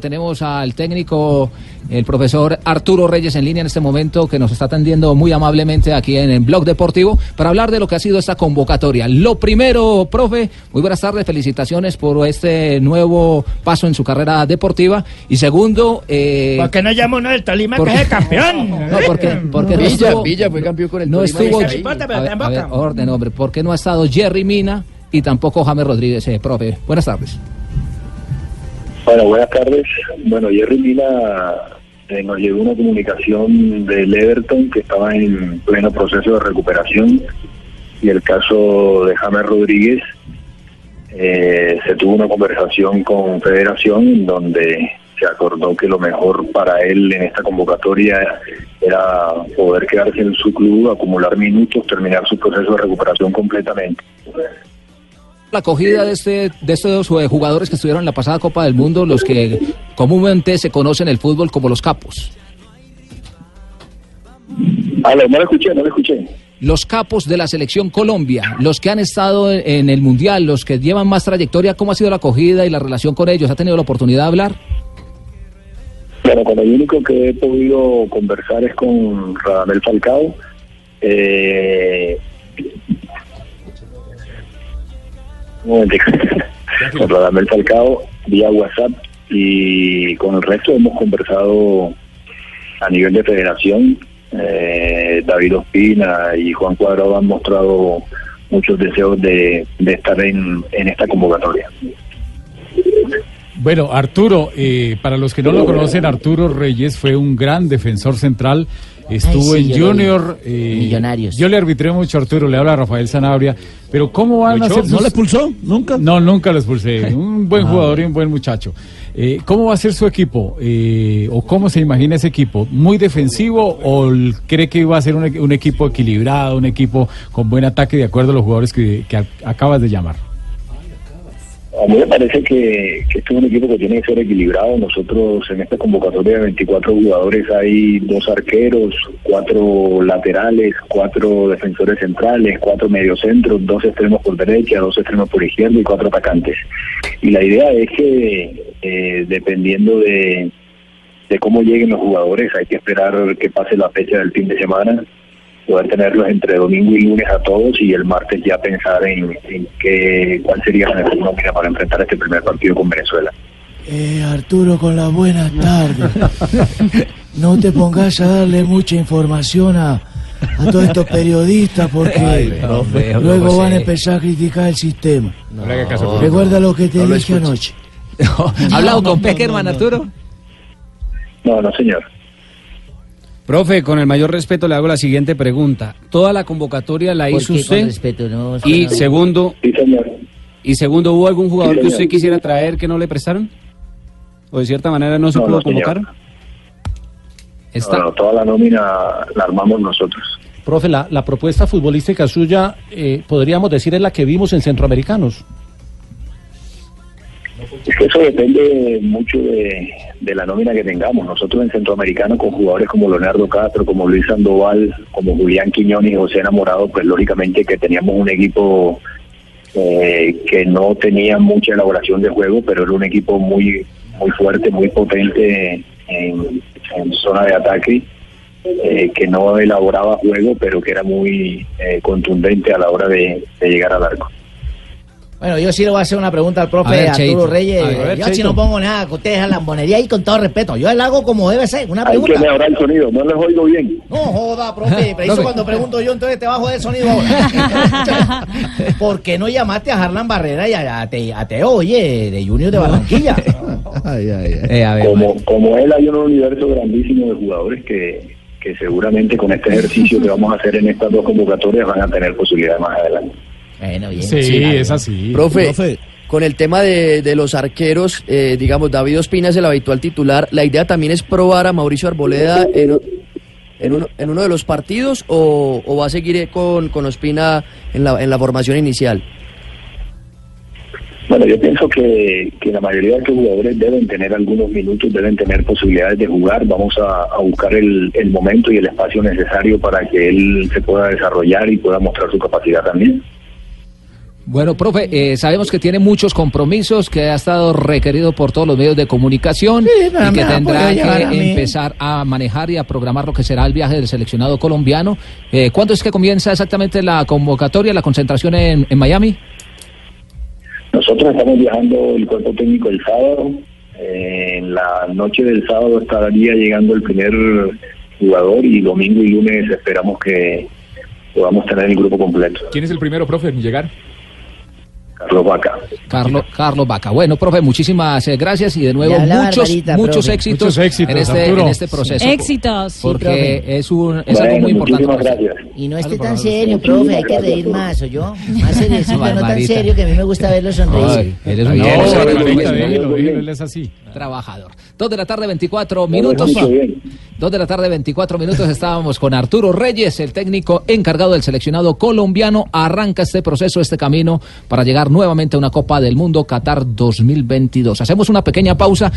Tenemos al técnico, el profesor Arturo Reyes en línea en este momento, que nos está atendiendo muy amablemente aquí en el Blog Deportivo para hablar de lo que ha sido esta convocatoria. Lo primero, profe, muy buenas tardes, felicitaciones por este nuevo paso en su carrera deportiva. Y segundo, eh, ¿Por qué no llama uno del Tolima que es el campeón? no, porque, porque no Villa, estuvo, Villa fue campeón con el no Tolima. estuvo, a ver, a ver, orden, hombre, ¿por qué no ha estado Jerry Mina y tampoco James Rodríguez, eh, profe? Buenas tardes. Bueno, buenas tardes. Bueno, Jerry Mina eh, nos llegó una comunicación del Everton que estaba en pleno proceso de recuperación y el caso de James Rodríguez eh, se tuvo una conversación con Federación donde se acordó que lo mejor para él en esta convocatoria era poder quedarse en su club, acumular minutos, terminar su proceso de recuperación completamente. La acogida de, este, de estos eh, jugadores que estuvieron en la pasada Copa del Mundo, los que comúnmente se conocen en el fútbol como los capos. Ah, no lo escuché, no lo escuché. Los capos de la selección Colombia, los que han estado en el Mundial, los que llevan más trayectoria, ¿cómo ha sido la acogida y la relación con ellos? ¿Ha tenido la oportunidad de hablar? Bueno, con el único que he podido conversar es con Radamel Falcao. Eh... con Radamel Falcao vía WhatsApp y con el resto hemos conversado a nivel de federación. Eh, David Ospina y Juan Cuadrado han mostrado muchos deseos de, de estar en, en esta convocatoria. Bueno, Arturo, eh, para los que no lo conocen, Arturo Reyes fue un gran defensor central. Estuvo Ay, sí, en. Junior. eh, Millonarios. Yo le arbitré mucho a Arturo, le habla Rafael Sanabria. Pero ¿cómo van a ser sus... ¿No le expulsó? ¿Nunca? No, nunca lo expulsé. Un buen jugador y un buen muchacho. Eh, ¿Cómo va a ser su equipo? Eh, ¿O cómo se imagina ese equipo? ¿Muy defensivo o cree que va a ser un, un equipo equilibrado, un equipo con buen ataque de acuerdo a los jugadores que, que a- acabas de llamar? A mí me parece que, que este es un equipo que tiene que ser equilibrado. Nosotros en esta convocatoria de 24 jugadores hay dos arqueros, cuatro laterales, cuatro defensores centrales, cuatro mediocentros, dos extremos por derecha, dos extremos por izquierda y cuatro atacantes. Y la idea es que eh, dependiendo de, de cómo lleguen los jugadores, hay que esperar que pase la fecha del fin de semana poder tenerlos entre domingo y lunes a todos y el martes ya pensar en, en qué, cuál sería la mejor nómina para enfrentar este primer partido con Venezuela. Eh, Arturo, con la buena tarde. No te pongas a darle mucha información a, a todos estos periodistas porque luego van a empezar a criticar el sistema. Recuerda lo que te dije anoche. ¿Ha hablado No, con no, Peckerman, no, no. Arturo? No, no, señor. Profe, con el mayor respeto le hago la siguiente pregunta. ¿Toda la convocatoria la hizo Porque con usted? respeto, no, Y no. segundo, Sí, señor. y segundo, ¿hubo algún jugador Sí, que usted quisiera traer que no le prestaron? ¿O de cierta manera no se No, pudo convocar? Está, No, no, toda la nómina la armamos nosotros. Profe, la, la propuesta futbolística suya, eh, podríamos decir, es la que vimos en Centroamericanos. Es que eso depende mucho de, de la nómina que tengamos. Nosotros en Centroamericano, con jugadores como Leonardo Castro, como Luis Sandoval, como Julián Quiñones y José Enamorado, pues lógicamente que teníamos un equipo eh, que no tenía mucha elaboración de juego, pero era un equipo muy muy fuerte, muy potente en, zona de ataque, eh, que no elaboraba juego, pero que era muy eh, contundente a la hora de llegar al arco. Bueno, yo sí le voy a hacer una pregunta al profe A ver, Arturo Cheito. Reyes. A ver, yo si Cheito. no pongo nada, que ustedes a lambonería y con todo respeto. Yo le hago como debe ser, una Hay que pregunta. mejorar el sonido, no les oigo bien. No joda, profe, pero eso Profe. cuando pregunto yo, entonces te bajo del sonido ahora. ¿Por qué no llamaste a Harlan Barrera y a, a, Te- a Teo, oye, de Junior de Barranquilla? Ay, ay, ay. eh, a ver, como, como él hay un universo grandísimo de jugadores que, que seguramente con este ejercicio que vamos a hacer en estas dos convocatorias van a tener posibilidades más adelante. Bueno, bien. Sí, es así. Profe, Profe. con el tema de, de los arqueros, eh, digamos, David Ospina es el habitual titular. ¿La idea también es probar a Mauricio Arboleda en, en, uno, en uno de los partidos o, o va a seguir con, con Ospina en la, en la formación inicial? Bueno, yo pienso que, que la mayoría de estos jugadores deben tener algunos minutos, deben tener posibilidades de jugar. Vamos a, a buscar el, el momento y el espacio necesario para que él se pueda desarrollar y pueda mostrar su capacidad también. Bueno, profe, eh, sabemos que tiene muchos compromisos, que ha estado requerido por todos los medios de comunicación Sí, y que tendrá a que empezar a manejar y a programar lo que será el viaje del seleccionado colombiano. Eh, ¿Cuándo es que comienza exactamente la convocatoria, la concentración en, en Miami? Nosotros estamos viajando el cuerpo técnico el sábado. Eh, en la noche del sábado estaría llegando el primer jugador y domingo y lunes esperamos que podamos tener el grupo completo. ¿Quién es el primero, profe, en llegar? Carlos Vaca. Carlos, Carlos Vaca. Bueno, profe, muchísimas eh, gracias y de nuevo muchos, muchos éxitos, Muchos éxitos, en, este, en este proceso. Éxitos. Porque es, un, es algo muy importante. gracias. Y no esté tan serio, profe, hay que reír gracias, más, ¿o yo? Más seriecito, no tan serio, que a mí me gusta verlo sonreír. Ay, No, bien, déjelo, bien. déjelo, él es así. trabajador. Dos de la tarde, 24 Bueno, minutos. Dos de la tarde, 24 minutos. Estábamos con Arturo Reyes, el técnico encargado del seleccionado colombiano. Arranca este proceso, este camino para llegar nuevamente a una Copa del Mundo Qatar 2022. Hacemos una pequeña pausa.